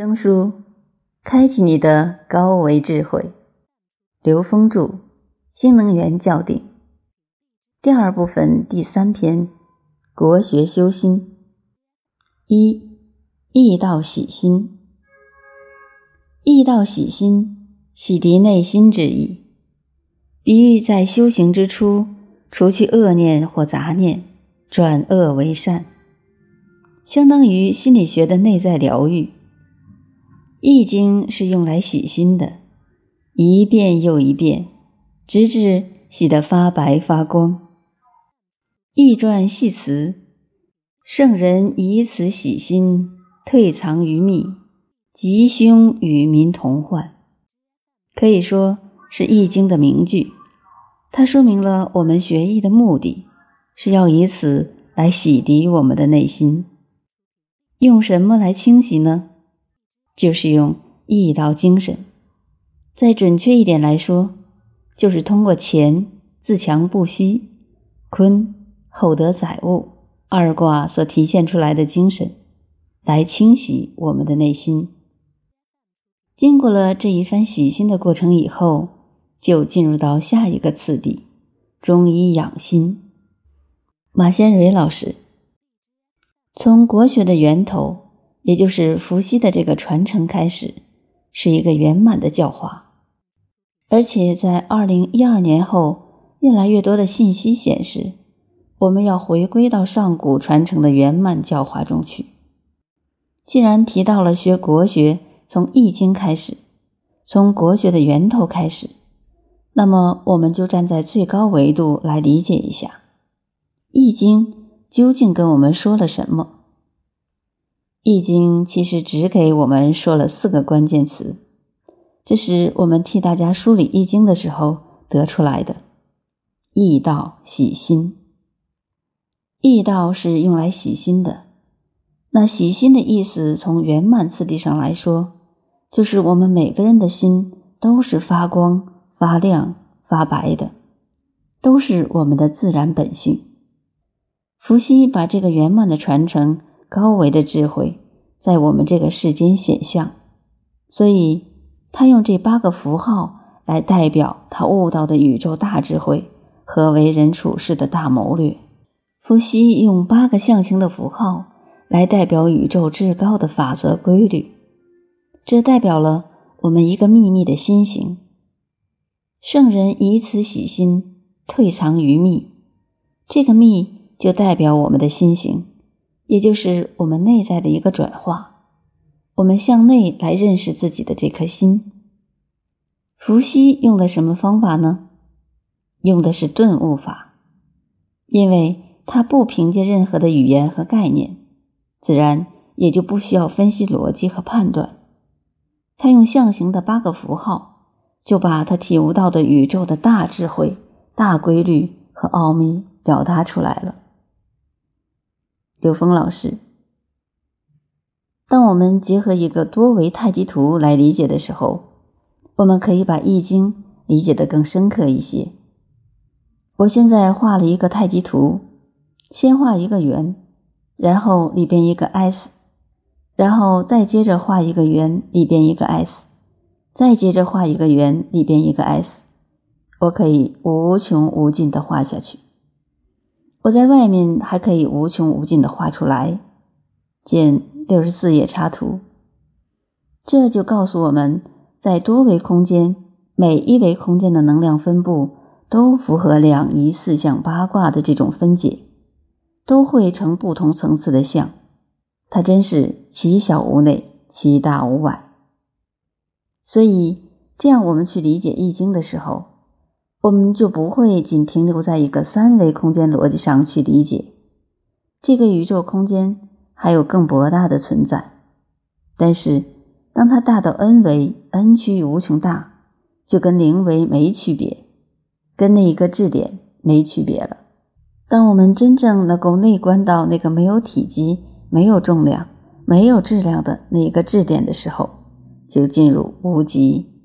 生疏，开启你的高维智慧。刘峰著《新能源教定》第二部分第三篇：国学修心。一易道喜心，易道喜心，洗涤内心之意。比喻在修行之初，除去恶念或杂念，转恶为善，相当于心理学的内在疗愈。易经是用来洗心的，一遍又一遍，直至洗得发白发光。易传系辞：圣人以此洗心，退藏于密，吉凶与民同患。可以说是易经的名句。它说明了我们学易的目的，是要以此来洗涤我们的内心。用什么来清洗呢？就是用易道精神，再准确一点来说，就是通过乾自强不息、坤厚德载物二卦所体现出来的精神，来清洗我们的内心。经过了这一番洗心的过程以后，就进入到下一个次第——中医养心。马先蕊老师从国学的源头。也就是伏羲的这个传承开始，是一个圆满的教化，而且在二零一二年后，越来越多的信息显示，我们要回归到上古传承的圆满教化中去。既然提到了学国学，从《易经》开始，从国学的源头开始，那么我们就站在最高维度来理解一下，《易经》究竟跟我们说了什么。易经其实只给我们说了四个关键词，这是我们替大家梳理易经的时候得出来的。易道洗心，易道是用来洗心的。那洗心的意思，从圆满次第上来说，就是我们每个人的心都是发光、发亮、发白的，都是我们的自然本性。伏羲把这个圆满的传承。高维的智慧在我们这个世间显象，所以他用这八个符号来代表他悟到的宇宙大智慧和为人处事的大谋略。伏羲用八个象形的符号来代表宇宙至高的法则规律，这代表了我们一个秘密的心形。圣人以此洗心，退藏于密，这个密就代表我们的心形。也就是我们内在的一个转化，我们向内来认识自己的这颗心。伏羲用的什么方法呢？用的是顿悟法，因为他不凭借任何的语言和概念，自然也就不需要分析逻辑和判断。他用象形的八个符号，就把他体悟到的宇宙的大智慧、大规律和奥秘表达出来了。刘峰老师，当我们结合一个多维太极图来理解的时候，我们可以把《易经》理解的更深刻一些。我现在画了一个太极图，先画一个圆，然后里边一个 S，然后再接着画一个圆，里边一个 S，再接着画一个圆，里边一个 S，我可以无穷无尽的画下去。我在外面还可以无穷无尽的画出来，见六十四页插图。这就告诉我们在多维空间，每一维空间的能量分布都符合两仪四象八卦的这种分解，都会成不同层次的象。它真是其小无内，其大无外。所以，这样我们去理解易经的时候。我们就不会仅停留在一个三维空间逻辑上去理解这个宇宙空间，还有更博大的存在。但是，当它大到 n 维，n 趋于无穷大，就跟零维没区别，跟那一个质点没区别了。当我们真正能够内观到那个没有体积、没有重量、没有质量的那一个质点的时候，就进入无极。